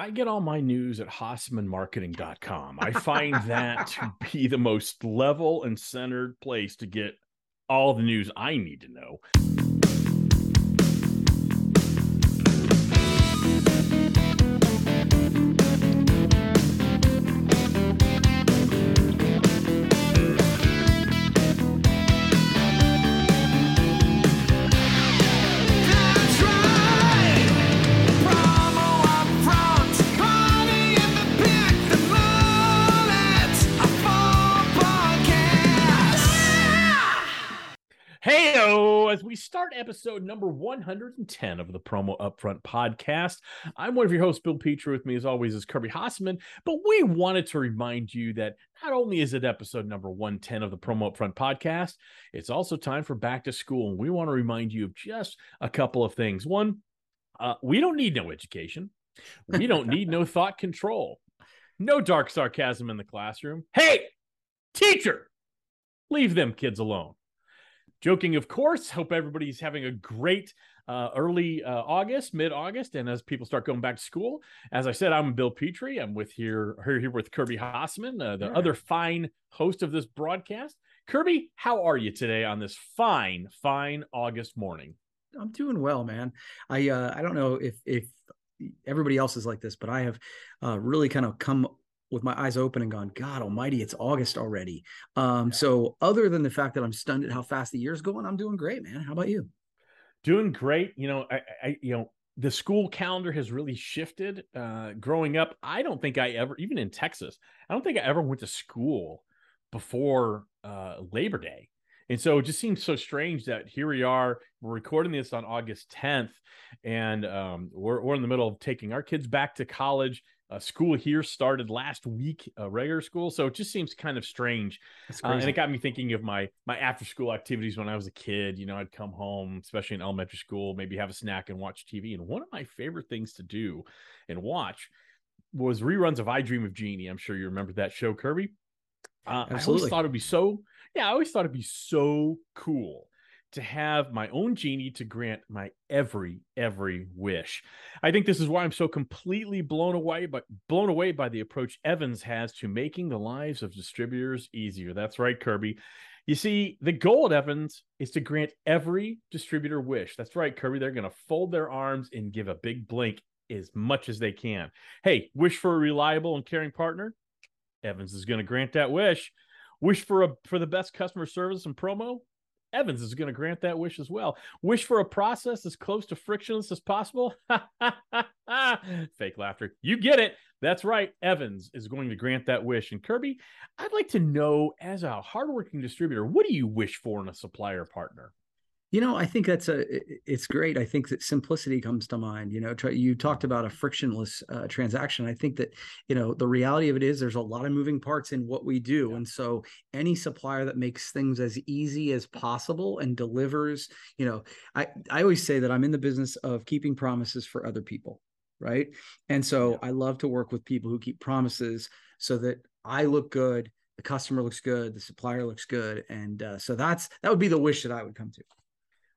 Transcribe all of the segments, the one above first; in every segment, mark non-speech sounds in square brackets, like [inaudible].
I get all my news at HassemanMarketing.com. I find that to [laughs] be the most level and centered place to get all the news I need to know. Heyo, as we start episode number 110 of the Promo Upfront podcast, I'm one of your hosts, Bill Petrie. With me, as always, is Kirby Hasseman. But we wanted to remind you that not only is it episode number 110 of the Promo Upfront podcast, it's also time for back to school. And we want to remind you of just a couple of things. One, uh, we don't need no education, we don't need no [laughs] thought control, no dark sarcasm in the classroom. Hey, teacher, leave them kids alone. Joking, of course. Hope everybody's having a great uh, early uh, August, mid August, and as people start going back to school. As I said, I'm Bill Petrie. I'm with here here, here with Kirby Hasseman, uh, the Yeah. other fine host of this broadcast. Kirby, how are you today on this fine, fine August morning? I'm doing well, man. I uh, I don't know if if everybody else is like this, but I have uh, really kind of come with my eyes open and gone, God Almighty, it's August already. Um, so other than the fact that I'm stunned at how fast the year's going, I'm doing great, man. How about you? Doing great. You know, I, I you know, the school calendar has really shifted. Uh, growing up, I don't think I ever, even in Texas, I don't think I ever went to school before uh, Labor Day. And so it just seems so strange that here we are, we're recording this on August 10th, and um, we're, we're in the middle of taking our kids back to college. Uh, school here started last week, uh, regular school. So it just seems kind of strange uh, and it got me thinking of my my after school activities when I was a kid. You know, I'd come home, especially in elementary school, maybe have a snack and watch TV. And one of my favorite things to do and watch was reruns of I Dream of Jeannie. I'm sure you remember that show, Kirby. Uh, I always thought it'd be so. Yeah, I always thought it'd be so cool to have my own genie to grant my every every wish. I think this is why I'm so completely blown away but blown away by the approach Evans has to making the lives of distributors easier. That's right, Kirby. You see, the goal at Evans is to grant every distributor wish. That's right, Kirby. They're going to fold their arms and give a big blink as much as they can. Hey, wish for a reliable and caring partner? Evans is going to grant that wish. Wish for a for the best customer service and promo? Evans is going to grant that wish as well. Wish for a process as close to frictionless as possible? [laughs] Fake laughter. You get it. That's right. Evans is going to grant that wish. And Kirby, I'd like to know, as a hardworking distributor, what do you wish for in a supplier partner? You know, I think that's a it's great. I think that simplicity comes to mind. You know, try, you talked about a frictionless uh, transaction. I think that you know the reality of it is there's a lot of moving parts in what we do, Yeah. and so any supplier that makes things as easy as possible and delivers, you know, I I always say that I'm in the business of keeping promises for other people, right? And so Yeah. I love to work with people who keep promises so that I look good, the customer looks good, the supplier looks good, and uh, so that's that would be the wish that I would come to.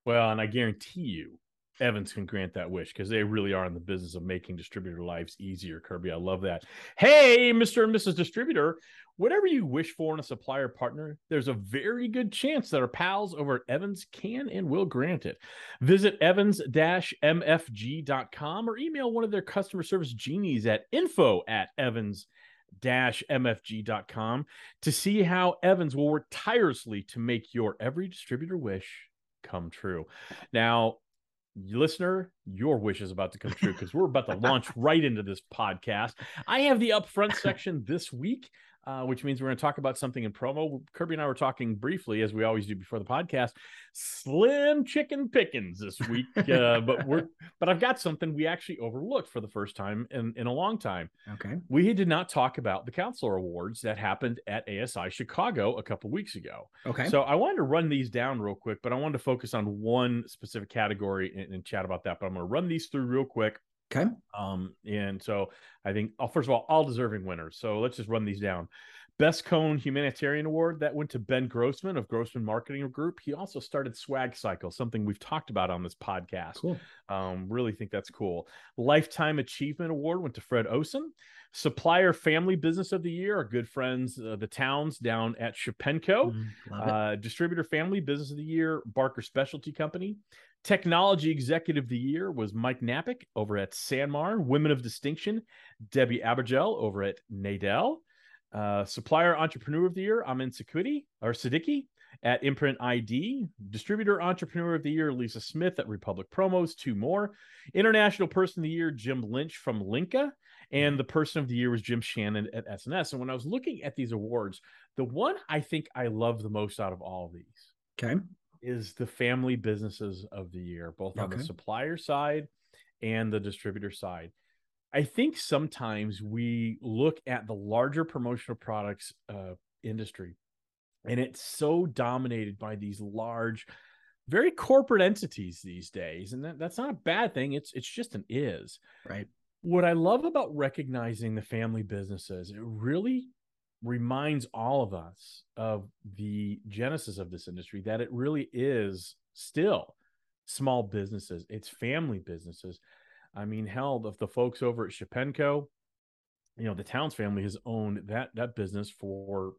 Well, and I guarantee you, Evans can grant that wish because they really are in the business of making distributor lives easier. Kirby, I love that. Hey, Mr. and Mrs. Distributor, whatever you wish for in a supplier partner, there's a very good chance that our pals over at Evans can and will grant it. Visit evans-mfg.com or email one of their customer service genies at info at evans mfg.com to see how Evans will work tirelessly to make your every distributor wish come true. Now, listener, your wish is about to come true because we're about to launch [laughs] right into this podcast. I have the upfront section this week, uh, which means we're going to talk about something in promo. Kirby and I were talking briefly, as we always do before the podcast, slim chicken pickings this week. [laughs] Uh, but we're but I've got something we actually overlooked for the first time in, in a long time Okay. we did not talk about the counselor awards that happened at ASI Chicago a couple weeks ago. Okay. So I wanted to run these down real quick, but I wanted to focus on one specific category and, and chat about that. But I'm going to run these through real quick. Okay. Um, and so I think, oh, first of all, all deserving winners. So let's just run these down. Best Cone Humanitarian Award that went to Ben Grossman of Grossman Marketing Group. He also started Swag Cycle, something we've talked about on this podcast. Cool. Um, really think that's cool. Lifetime Achievement Award went to Fred Osen. Supplier Family Business of the Year, our good friends, uh, the Towns down at Shapenko. Mm. Uh, Distributor Family Business of the Year, Barker Specialty Company. Technology Executive of the Year was Mike Napick over at Sanmar. Women of Distinction, Debbie Abergel over at Nadell. Uh, Supplier Entrepreneur of the Year, Amin Sakudi or Siddiqui at Imprint ID. Distributor Entrepreneur of the Year, Lisa Smith at Republic Promos. Two more. International Person of the Year, Jim Lynch from Linka. And the Person of the Year was Jim Shannon at SNS. And when I was looking at these awards, the one I think I love the most out of all of these okay. Is the family businesses of the year, both on the supplier side and the distributor side. I think sometimes we look at the larger promotional products uh, industry, and it's so dominated by these large, very corporate entities these days, and that, that's not a bad thing. It's it's just an is. Right. What I love about recognizing the family businesses, it really reminds all of us of the genesis of this industry that it really is still small businesses, it's family businesses. I mean, hell, the, the folks over at Shapenko, you know, the Towns family has owned that that business for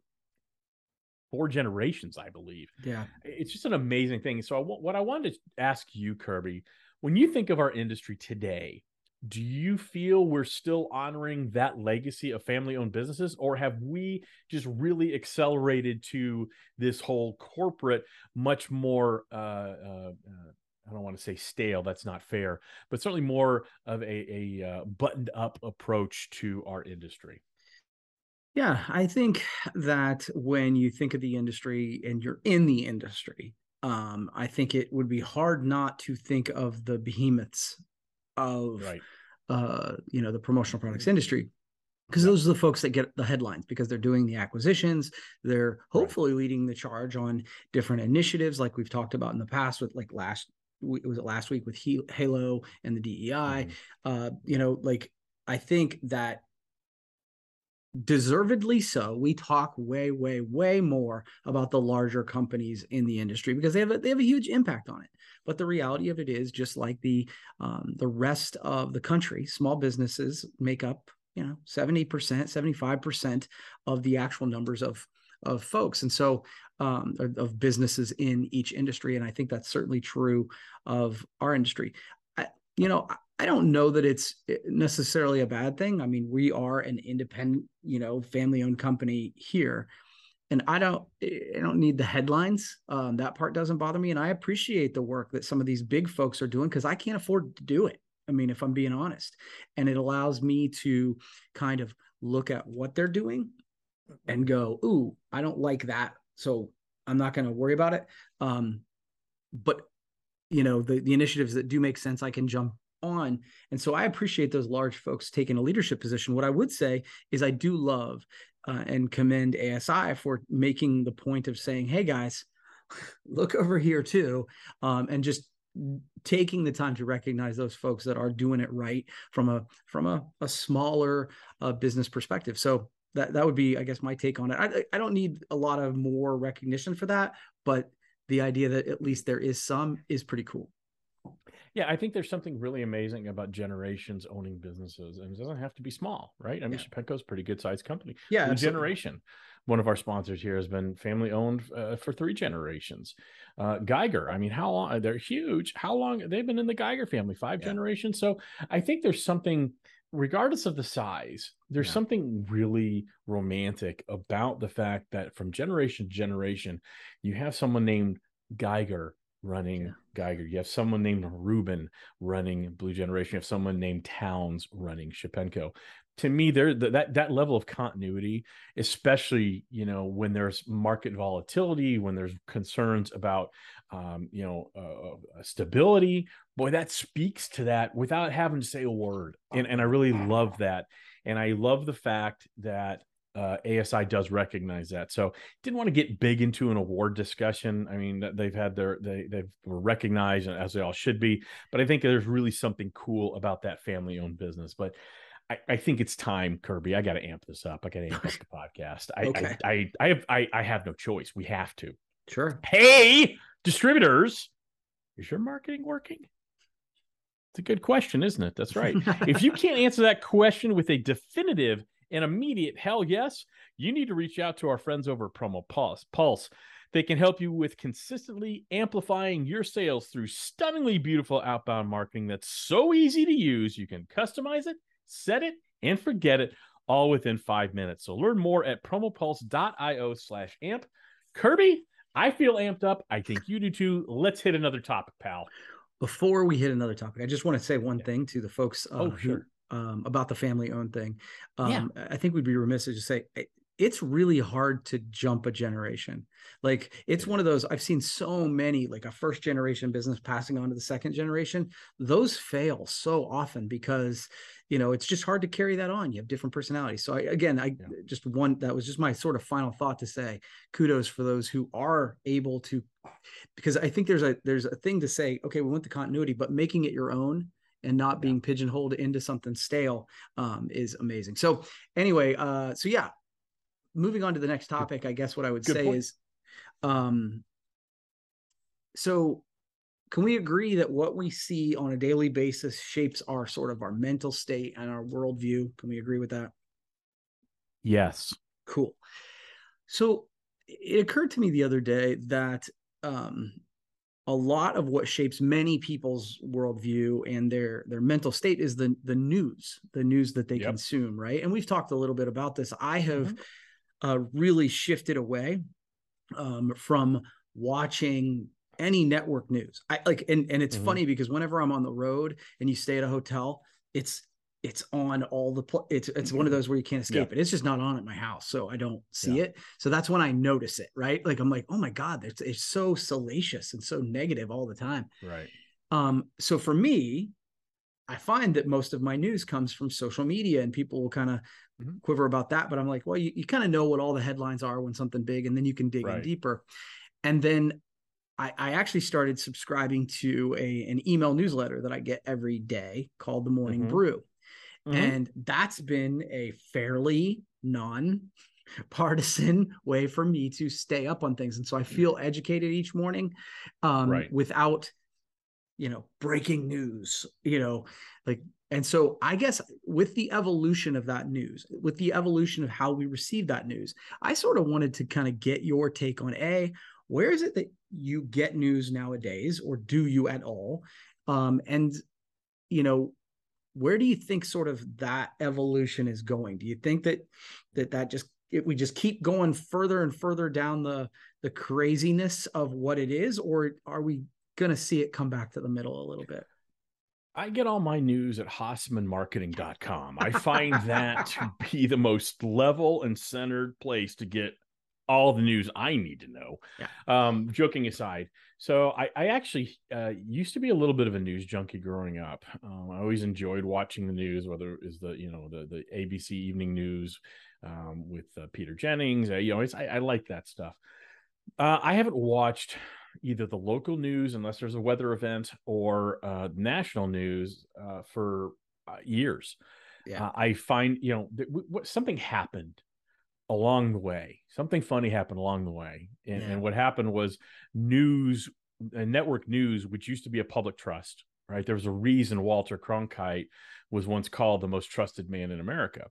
four generations, I believe Yeah. it's just an amazing thing. So, I, what I wanted to ask you, Kirby, when you think of our industry today, do you feel we're still honoring that legacy of family owned businesses, or have we just really accelerated to this whole corporate, much more, uh, uh, uh, I don't want to say stale, that's not fair, but certainly more of a, a uh, buttoned up approach to our industry? Yeah, I think that when you think of the industry and you're in the industry, um, I think it would be hard not to think of the behemoths of Right. uh, you know, the promotional products industry. Because Yeah. those are the folks that get the headlines because they're doing the acquisitions. They're hopefully leading the charge on different initiatives, like we've talked about in the past with like last was it last week with Halo and the DEI Mhm. uh you know like i think that deservedly so we talk way way way more about the larger companies in the industry because they have a, they have a huge impact on it. But the reality of it is just like the um, the rest of the country small businesses make up you know 70% 75% of the actual numbers of of folks. And so um, of, businesses in each industry. And i think that's certainly true of our industry. I, you know I- don't know that it's eh, necessarily a bad thing. I mean, we are an independent, you know, family-owned company here, and I don't, I don't need the headlines. Um, that part doesn't bother me, and I appreciate the work that some of these big folks are doing because I can't afford to do it. I mean, if I'm being honest, and it allows me to kind of look at what they're doing and go, "Ooh, I don't like that," so I'm not going to worry about it. Um, but you know, the the initiatives that do make sense, I can jump on. And so I appreciate those large folks taking a leadership position. What I would say is I do love uh, and commend ASI for making the point of saying, "Hey guys, [laughs] look over here too," um, and just taking the time to recognize those folks that are doing it right from a from a, a smaller uh, business perspective. So that that would be, I guess, my take on it. I I don't need a lot of more recognition for that, but the idea that at least there is some is pretty cool. Yeah, I think there's something really amazing about generations owning businesses, and it doesn't have to be small, right? I mean, Yeah. A pretty good sized company. Yeah. Generation, one of our sponsors here, has been family owned uh, for three generations. Uh, Geiger, I mean, how long? They're huge. How long? They've been in the Geiger family, five Yeah. generations. So I think there's something, regardless of the size, there's Yeah. something really romantic about the fact that from generation to generation, you have someone named Geiger running Yeah. Geiger. You have someone named Ruben running Blue Generation. You have someone named Towns running Shapenko. To me, there th- that that level of continuity, especially you know when there's market volatility, when there's concerns about um, you know uh, uh, stability, boy, that speaks to that without having to say a word. And and I really love that. And I love the fact that uh, ASI does recognize that. So didn't want to get big into an award discussion. I mean, they've had their they they've were recognized as they all should be, but I think there's really something cool about that family owned business. But I, I think it's time, Kirby. I got to amp this up. I got to amp up the [laughs] podcast. I, Okay. I, I, I have, I, I have no choice. We have to. Sure. Hey, distributors, is your marketing working? It's a good question, isn't it? That's right. if you can't answer that question with a definitive and immediate hell yes, you need to reach out to our friends over at Promo Pulse. Pulse. They can help you with consistently amplifying your sales through stunningly beautiful outbound marketing that's so easy to use. You can customize it, set it, and forget it all within five minutes. So learn more at promopulse.io slash amp. Kirby, I feel amped up. I think you do too. Let's hit another topic, pal. Before we hit another topic, I just want to say one thing to the folks uh, Oh, sure. Um, about the family owned thing. Yeah. Um, I think we'd be remiss to just say it's really hard to jump a generation. Like it's one of those I've seen so many like a first generation business passing on to the second generation. Those fail so often because you know it's just hard to carry that on. You have different personalities. So I, again, I Yeah. just one that was just my sort of final thought to say kudos for those who are able to because I think there's a there's a thing to say okay we want the continuity but making it your own and not being pigeonholed into something stale um, is amazing. So anyway, uh, so yeah, moving on to the next topic, I guess what I would Good say point. is, um, so can we agree that what we see on a daily basis shapes our sort of our mental state and our worldview? Can we agree with that? Yes. Cool. So it occurred to me the other day that um, a lot of what shapes many people's worldview and their their mental state is the the news, the news that they Yep. consume, right? And we've talked a little bit about this. I have Mhm. uh, really shifted away um, from watching any network news. I like, and and it's Mhm. funny because whenever I'm on the road and you stay at a hotel, it's it's on all the pl- it's it's one of those where you can't escape it. It's just not on at my house, so I don't see Yeah. it. So that's when I notice it, right? Like I'm like, oh my god, it's it's so salacious and so negative all the time. Right. Um, so for me, I find that most of my news comes from social media and people will kind of Mhm. quiver about that. But I'm like, well, you, you kind of know what all the headlines are when something big, and then you can dig in deeper. And then I, I actually started subscribing to a an email newsletter that I get every day called the Morning Mhm. Brew. Mhm. And that's been a fairly non partisan [laughs] way for me to stay up on things. And so I feel educated each morning um, Right. without, you know, breaking news, you know, like, and so I guess with the evolution of that news, with the evolution of how we receive that news, I sort of wanted to kind of get your take on A, where is it that you get news nowadays, or do you at all? Um, and, you know, where do you think sort of that evolution is going do you think that that that just it, we just keep going further and further down the the craziness of what it is or are we going to see it come back to the middle a little bit I get all my news at HassemanMarketing.com. I find that to be the most level and centered place to get all the news I need to know. Yeah. Um, joking aside, so I, I actually uh, used to be a little bit of a news junkie growing up. Um, I always enjoyed watching the news, whether it was the you know the the ABC Evening News um, with uh, Peter Jennings. Uh, you know, it's, I, I like that stuff. Uh, I haven't watched either the local news, unless there's a weather event, or uh, national news uh, for uh, years. Yeah. I find you know th- w- what something happened along the way. Something funny happened along the way, and, Yeah. and what happened was news, uh, network news, which used to be a public trust. Right, there was a reason Walter Cronkite was once called the most trusted man in America.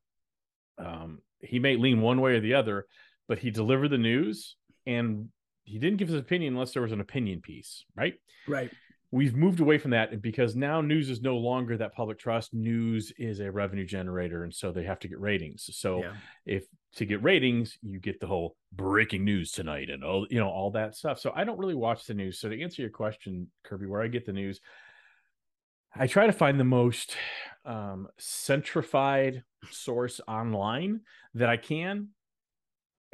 Um, he may lean one way or the other, but he delivered the news and he didn't give his opinion unless there was an opinion piece, right? right We've moved away from that because now news is no longer that public trust. News is a revenue generator, and so they have to get ratings. So yeah if to get ratings, you get the whole breaking news tonight and all you know all that stuff. So I don't really watch the news. So to answer your question, Kirby, where I get the news, I try to find the most um, centrified source online that I can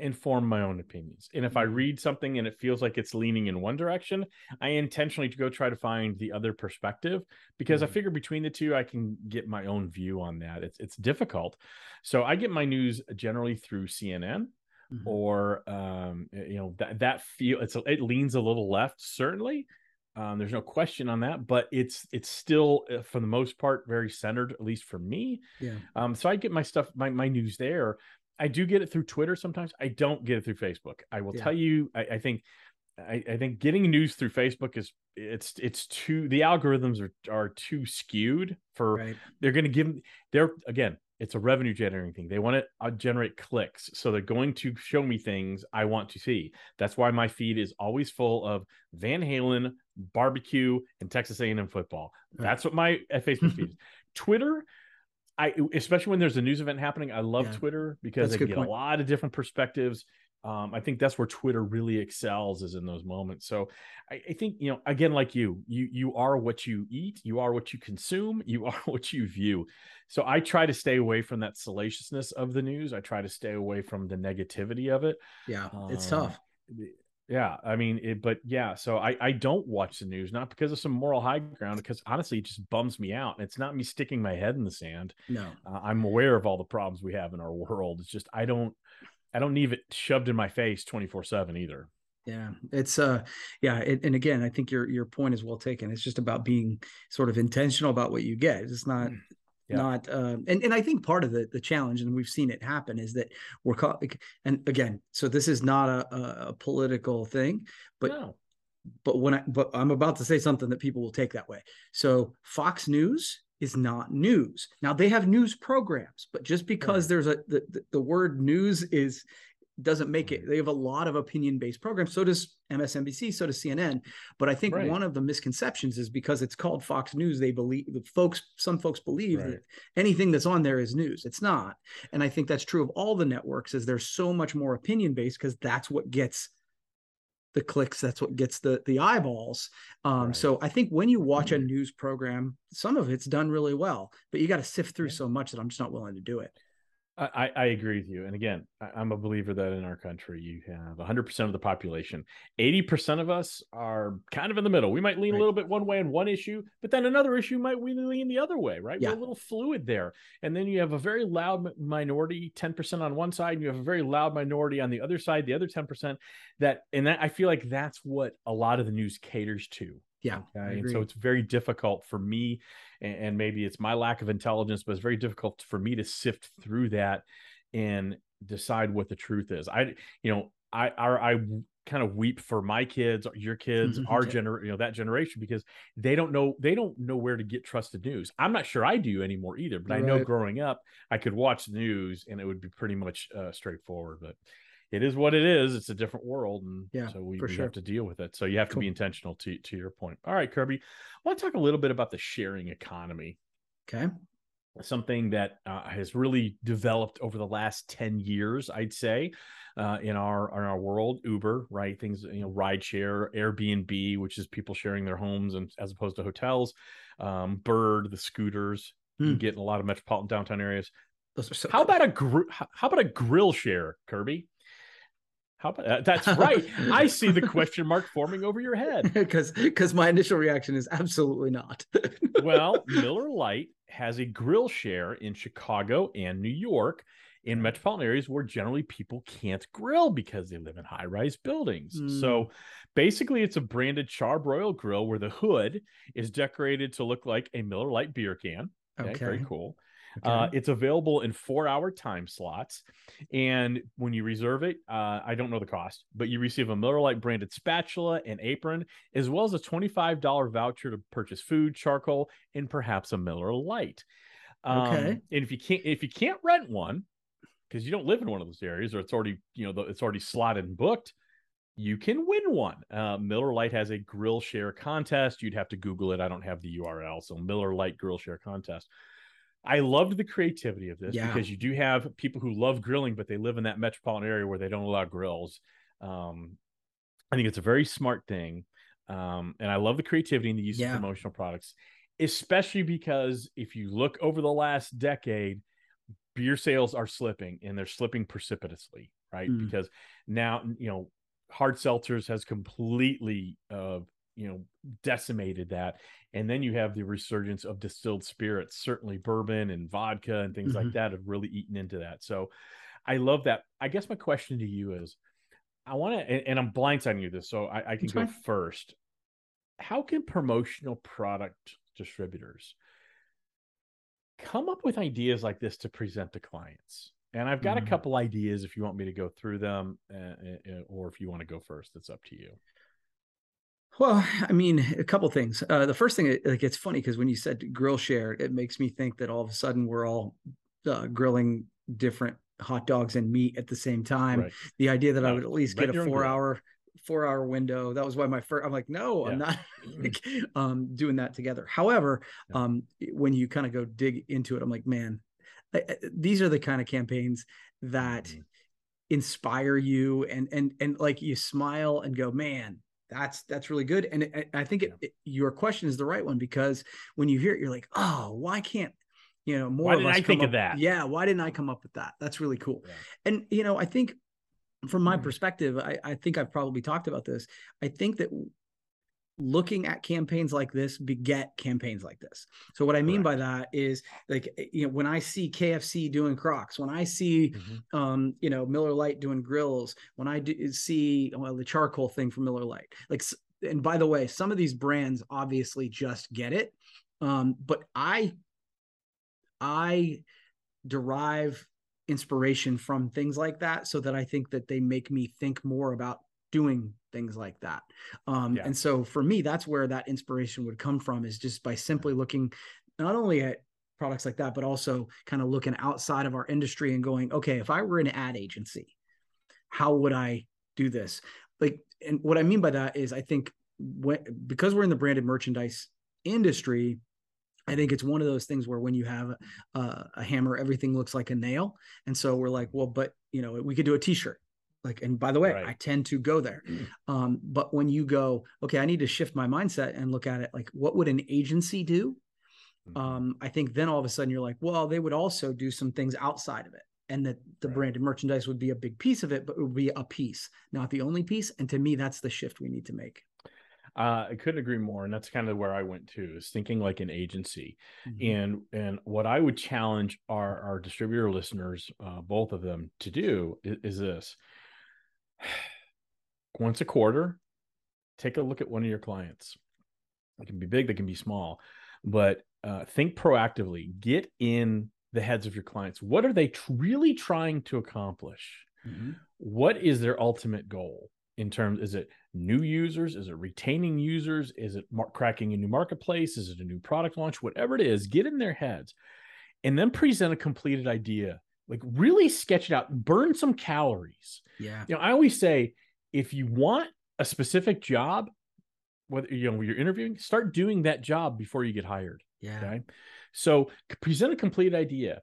inform my own opinions. And if I Mhm. read something and it feels like it's leaning in one direction, I intentionally to go try to find the other perspective because I Mhm. figure between the two I can get my own view on that. It's it's difficult. So I get my news generally through CNN Mhm. or um you know that that feel it's it leans a little left certainly Um, there's no question on that, but it's it's still uh, for the most part very centered, at least for me. Yeah. Um, so I get my stuff, my my news there. I do get it through Twitter sometimes. I don't get it through Facebook. I will Yeah. tell you, I, I think I, I think getting news through Facebook is it's it's too the algorithms are are too skewed for Right. they're going to give them they're again it's a revenue generating thing they want to uh, generate clicks so they're going to show me things i want to see that's why my feed is always full of van halen barbecue and texas a&m football Right. that's what my uh, facebook feed is [laughs] twitter i especially when there's a news event happening i love Yeah. twitter because That's i get point. a lot of different perspectives um, I think that's where Twitter really excels is in those moments. So I, I think you know, again, like you, you you are what you eat, you are what you consume, [laughs] you are what you view. So I try to stay away from that salaciousness of the news. I try to stay away from the negativity of it. Yeah. It's Um, tough. Yeah, I mean, it, but yeah, so I I don't watch the news not because of some moral high ground, because honestly, it just bums me out. And it's not me sticking my head in the sand. No. Uh, I'm aware of all the problems we have in our [laughs] world. It's just I don't I don't need it shoved in my face 24 seven either. Yeah, it's uh, yeah, it, and again, I think your your point is well taken. It's just about being sort of intentional about what you get. It's not Yeah. not, uh, and and I think part of the the challenge, and we've seen it happen, is that we're caught. And again, so this is not a a, a political thing, but no. but when I but I'm about to say something that people will take that way. So Fox News is not news. Now they have news programs, but just because Right. there's a the, the word news is doesn't make it. They have a lot of opinion based programs. So does MSNBC. So does CNN. But I think Right. one of the misconceptions is because it's called Fox News. They believe the folks. Some folks believe Right. that anything that's on there is news. It's not. And I think that's true of all the networks. Is there's so much more opinion based because that's what gets the clicks that's what gets the the eyeballs um Right. so i think when you watch a news program some of it's done really well but you got to sift through so much that i'm just not willing to do it I, I agree with you. And again, I, I'm a believer that in our country, you have 100% of the population. 80% of us are kind of in the middle. We might lean Right. a little bit one way on one issue, but then another issue might we lean the other way, right? Yeah. We're a little fluid there. And then you have a very loud minority, 10% on one side, and you have a very loud minority on the other side, the other 10%. That and that I feel like that's what a lot of the news caters to. Yeah Okay. And so it's very difficult for me, and, maybe it's my lack of intelligence, but it's very difficult for me to sift through that and decide what the truth is. I, you know, I, I, I kind of weep for my kids, your kids, Mhm. [laughs] our gener, you know, that generation because they don't know, they don't know where to get trusted news. I'm not sure I do anymore either, but I know growing up, I could watch the news and it would be pretty much uh, straightforward, but it is what it is. It's a different world. And Yeah, so we, we sure. have to deal with it. So you have to be intentional to, to your point. All right, Kirby, I want to talk a little bit about the sharing economy okay something that uh, has really developed over the last 10 years i'd say uh, in our in our world uber right things you know ride share airbnb which is people sharing their homes and as opposed to hotels um, bird the scooters you can Hmm. get in a lot of metropolitan downtown areas so how about a gr- how about a grill share kirby how about uh, that's right i see the question mark forming over your head [laughs] because because my initial reaction is absolutely not [laughs] well, Miller Lite has a grill share in Chicago and New York in metropolitan areas where generally people can't grill because they live in high rise buildings. Mm. So basically, it's a branded charbroil grill where the hood is decorated to look like a Miller Lite beer can. Okay, very cool. Okay. Uh, it's available in four hour time slots. And when you reserve it, uh, I don't know the cost, but you receive a Miller Lite branded spatula and apron, as well as a $25 voucher to purchase food, charcoal, and perhaps a Miller Lite. Um, Okay. And if you can't, if you can't rent one, because you don't live in one of those areas, or it's already, you know, the- it's already slotted and booked, you can win one. Uh, Miller Lite has a grill share contest. You'd have to Google it. I don't have the URL. So Miller Lite grill share contest. I loved the creativity of this Yeah. because you do have people who love grilling, but they live in that metropolitan area where they don't allow grills. Um, I think it's a very smart thing. Um, and I love the creativity and the use Yeah. of promotional products, especially because if you look over the last decade, beer sales are slipping and they're slipping precipitously, right? Mm. Because now, you know, hard seltzers has completely, uh, you know, decimated that. And then you have the resurgence of distilled spirits, certainly bourbon and vodka and things like Mhm. that have really eaten into that. So I love that. I guess my question to you is I want to, and, and I'm blindsiding you this, so I, I can That's go fine. first. how can promotional product distributors come up with ideas like this to present to clients? And I've got Mhm. a couple ideas if you want me to go through them, uh, or if you want to go first, it's up to you. Well, I mean, a couple things. Uh, the first thing, it- like, it's funny because when you said grill share, it makes me think that all of a sudden we're all uh, grilling different hot dogs and meat at the same time. Right. The idea that I would at least get a grill. four hour, four hour window. That was why my first, I'm like, no, I'm not [laughs] like, um, doing that together. However, Yeah. um, when you kind of go dig into it, I'm like, man, these are the kind of campaigns that Mhm. inspire you and and and like you smile and go man that's that's really good and it, i think it, it- your question is the right one because when you hear it you're like oh why can't you know more Why of us I come think of that? yeah why didn't i come up with that that's really cool Yeah. and you know i think from my Mhm. perspective I, I think i've probably talked about this i think that looking at campaigns like this beget campaigns like this so what i mean by that is like eh, you know when i see kfc doing crocs when i see Mhm. um you know miller Lite doing grills when i do see well the charcoal thing from miller Lite, like and by the way some of these brands obviously just get it um but i i derive inspiration from things like that so that i think that they make me think more about doing things like that. Um Yeah. and so for me that's where that inspiration would come from is just by simply looking not only at products like that but also kind of looking outside of our industry and going okay if i were an ad agency how would i do this? Like and what i mean by that is i think when because we're in the branded merchandise industry i think it's one of those things where when you have a, a hammer everything looks like a nail. And so we're like well but you know we could do a t-shirt like and by the way Right. i tend to go there um, but when you go okay i need to shift my mindset and look at it like what would an agency do Mhm. um, I think then all of a sudden you're like, well, they would also do some things outside of it. And that the Right. branded merchandise would be a big piece of it, but it would be a piece, not the only piece. And to me, that's the shift we need to make. Uh, I couldn't agree more, and that's kind of where I went to is thinking like an agency. Mm-hmm. And and what I would challenge our our distributor listeners, uh, both of them, to do is, is this: [sighs] once a quarter, take a look at one of your clients. They can be big, they can be small, but uh, think proactively. Get in the heads of your clients. What are they tr- really trying to accomplish? Mhm. what is their ultimate goal in terms is it new users is it retaining users is it mar- cracking a new marketplace is it a new product launch whatever it is get in their heads and then present a completed idea like really sketch it out burn some calories Yeah. you know i always say if you want a specific job whether you know you're interviewing start doing that job before you get hired Yeah. Okay. So present a complete idea.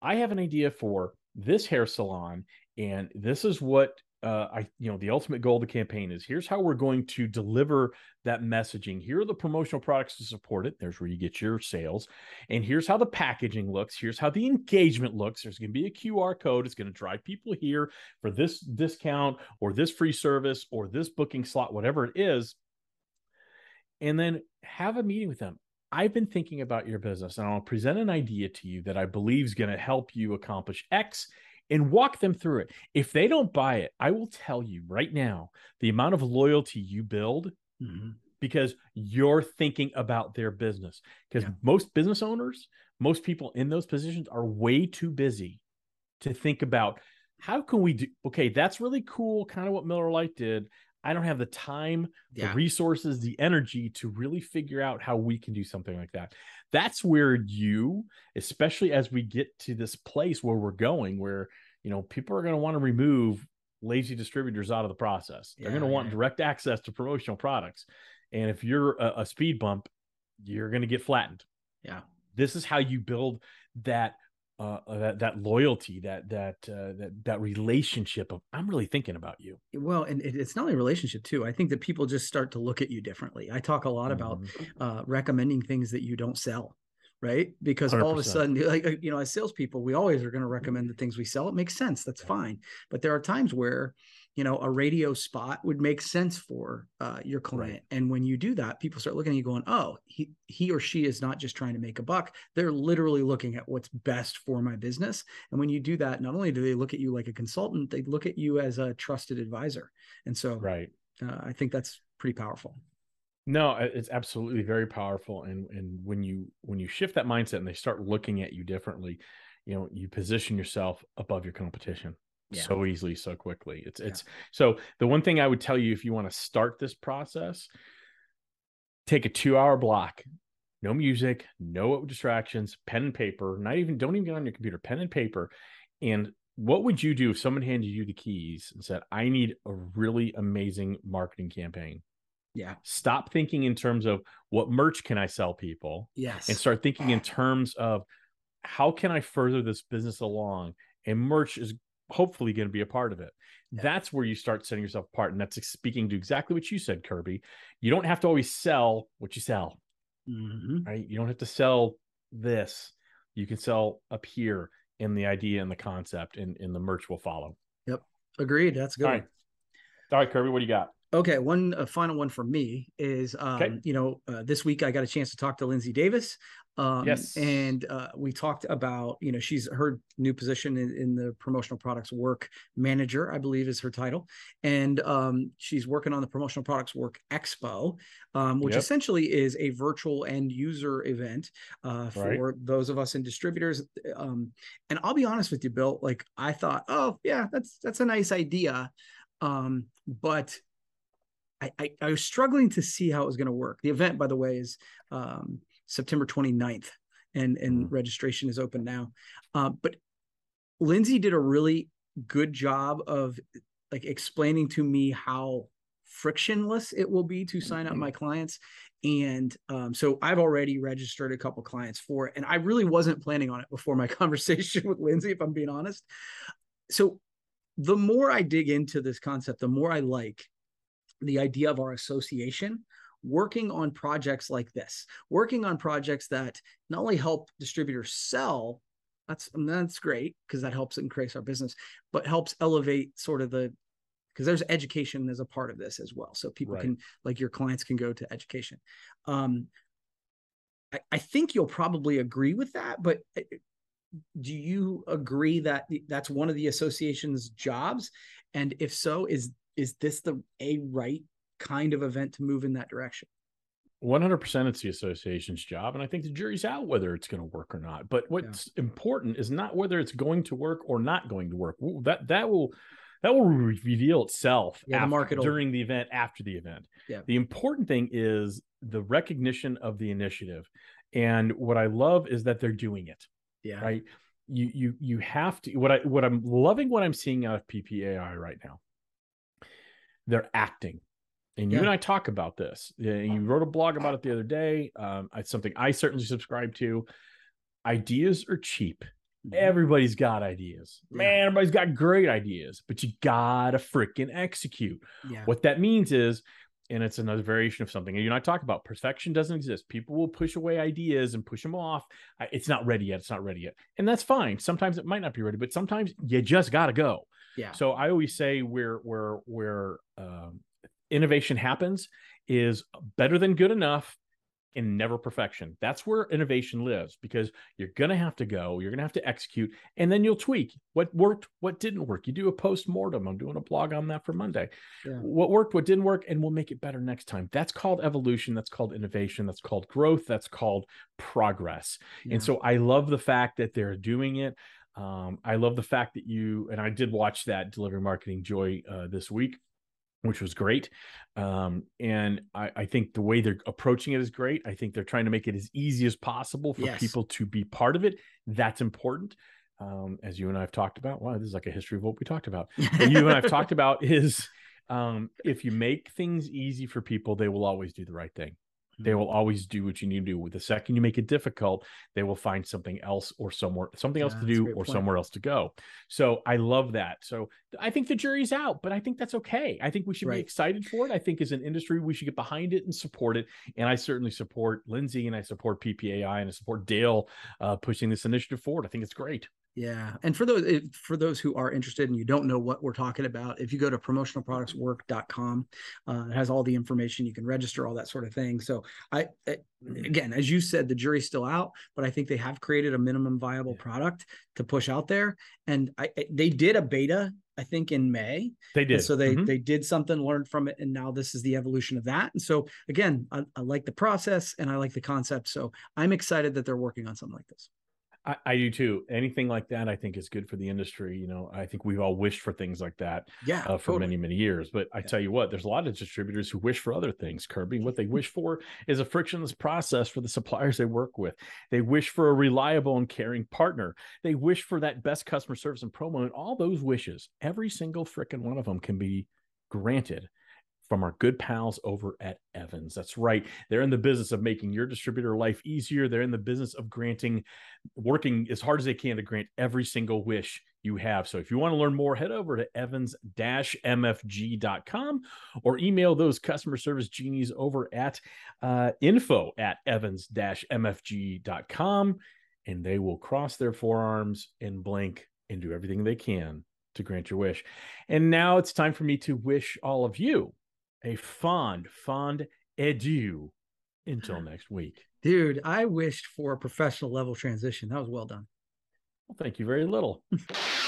I have an idea for this hair salon, and this is what uh, I, you know, the ultimate goal of the campaign is. Here's how we're going to deliver that messaging. Here are the promotional products to support it. There's where you get your sales, and here's how the packaging looks. Here's how the engagement looks. There's going to be a QR code. It's going to drive people here for this discount or this free service or this booking slot, whatever it is and then have a meeting with them. I've been thinking about your business and I'll present an idea to you that I believe is going to help you accomplish X and walk them through it. If they don't buy it, I will tell you right now the amount of loyalty you build Mhm. because you're thinking about their business. Because Yeah. most business owners, most people in those positions are way too busy to think about how can we do okay, that's really cool, kind of what Miller Lite did. I don't have the time, Yeah. the resources, the energy to really figure out how we can do something like that. That's where you, especially as we get to this place where we're going, where you know people are going to want to remove lazy distributors out of the process. They're going to want yeah. direct access to promotional products. And if you're a, a speed bump, you're going to get flattened. Yeah. This is how you build that uh, that that loyalty, that that uh, that that relationship of I'm really thinking about you. Well, and it, it's not only a relationship too. I think that people just start to look at you differently. I talk a lot about Mhm. uh, recommending things that you don't sell, right? Because all of a sudden, like uh, you know, as salespeople, we always are going to recommend the things we sell. It makes sense. That's fine. But there are times where you know a radio spot would make sense for uh, your client, and when you do that, people start looking at you going, "Oh, he he or she is not just trying to make a buck. They're literally looking at what's best for my business." And when you do that, not only do they look at you like a consultant, they look at you as a trusted advisor. And so, Right. uh, I think that's pretty powerful. No, it's absolutely very powerful. And and when you when you shift that mindset and they start looking at you differently, you know, you position yourself above your competition Yeah. so easily, so quickly. It's Yeah. it's so the one thing I would tell you if you want to start this process, take a two hour block, no music, no distractions, pen and paper, not even don't even get on your computer, pen and paper. And what would you do if someone handed you the keys and said, I need a really amazing marketing campaign? Yeah. stop thinking in terms of what merch can I sell people Yes. and start thinking in [sighs] terms of how can I further this business along? And merch is hopefully going to be a part of it. Yeah. That's where you start setting yourself apart. And that's speaking to exactly what you said, Kirby. You don't have to always sell what you sell, Mhm. right? You don't have to sell this. You can sell up here in the idea and the concept, and, and the merch will follow. Yep. Agreed. That's good. All right. All right, Kirby, what do you got? Okay, one uh, final one for me is, um, Okay. you know, uh, this week I got a chance to talk to Lindsay Davis. Um, Yes. and uh, we talked about, you know, she's her new position in, in the promotional products work manager, I believe is her title, and um, she's working on the promotional products work expo, um, which Yep. essentially is a virtual end user event uh, Right. for those of us in distributors. Um, and I'll be honest with you, Bill, like I thought, oh yeah, that's that's a nice idea, um, but I, I, I was struggling to see how it was going to work. The event, by the way, is um, September 29th, and and Mhm. registration is open now. Uh, but Lindsay did a really good job of like explaining to me how frictionless it will be to sign up my clients. And um, so I've already registered a couple clients for it, and I really wasn't planning on it before my [laughs] conversation with Lindsay, if I'm being honest. So the more I dig into this concept, the more I like the idea of our association working on projects like this, working on projects that not only help distributors sell, that's that's great because that helps increase our business, but helps elevate sort of the because there's education as a part of this as well. So people Right. can like your clients can go to education. Um, I, I think you'll probably agree with that, but uh, do you agree that that's one of the association's jobs? And if so, is is this the a right kind of event to move in that direction? 100% it's the association's job and i think the jury's out whether it's going to work or not but what's important is not whether it's going to work or not going to work that that will that will reveal itself Yeah, the market will- during the event after the event Yeah. the important thing is the recognition of the initiative and what i love is that they're doing it Yeah. right you you you have to what i what i'm loving what i'm seeing out of ppai right now they're acting and you Yeah. and i talk about this you wrote a blog about it the other day um, it's something i certainly subscribe to ideas are cheap Mhm. everybody's got ideas man everybody's got great ideas but you gotta freaking execute Yeah. what that means is, and it's another variation of something you and I talk about, perfection doesn't exist. People will push away ideas and push them off. It's not ready yet. It's not ready yet. And that's fine. Sometimes it might not be ready, but sometimes you just got to go. Yeah. So I always say where where where um, innovation happens is better than good enough and never perfection. That's where innovation lives because you're going to have to go, you're going to have to execute, and then you'll tweak what worked, what didn't work. You do a post mortem. I'm doing a blog on that for Monday. Yeah. What worked, what didn't work, and we'll make it better next time. That's called evolution. That's called innovation. That's called growth. That's called progress. Yeah. And so I love the fact that they're doing it. Um, I love the fact that you and I did watch that Delivery Marketing Joy uh, this week, which was great. Um, and I, I think the way they're approaching it is great. I think they're trying to make it as easy as possible for Yes. people to be part of it. That's important. Um, as you and I have talked about, wow, this is like a history of what we talked about. What you and I've talked [laughs] about is um, if you make things easy for people, they will always do the right thing they Mm-hmm. will always do what you need to do. With the second you make it difficult, they will find something else or somewhere something else to do or point. somewhere else to go. So I love that. So I think the jury's out, but I think that's okay. I think we should Right. be excited for it. I think as an industry we should get behind it and support it. And I certainly support Lindsay and I support PPAI and I support Dale uh, pushing this initiative forward. I think it's great. Yeah, and for those if- for those who are interested and you don't know what we're talking about, if you go to promotionalproductswork.com, uh, it has all the information. You can register all that sort of thing. So I, I again, as you said, the jury's still out, but I think they have created a minimum viable Yeah. product to push out there. And I, I- they did a beta I think in May. They And did. so they Mhm. they did something, learned from it, and now this is the evolution of that. And so again, I, I like the process and I like the concept. So I'm excited that they're working on something like this. I, I do too. Anything like that, I think, is good for the industry. You know, I think we've all wished for things like that Yeah, uh, for totally. many, many years. But I Yeah. tell you what, there's a lot of distributors who wish for other things. Kirby, what they wish for is a frictionless process for the suppliers they work with. They wish for a reliable and caring partner. They wish for that best customer service and promo. And all those wishes, every single frickin' one of them can be granted from our good pals over at Evans. That's right. They're in the business of making your distributor life easier. They're in the business of granting, working as hard as they can to grant every single wish you have. So if you want to learn more, head over to evans-mfg.com or email those customer service genies over at uh, info at evans-mfg.com and they will cross their forearms and blink and do everything they can to grant your wish. And now it's time for me to wish all of you a fond, fond adieu until [sighs] next week. Dude, I wished for a professional level transition. That was well done. Well, thank you very little. [laughs]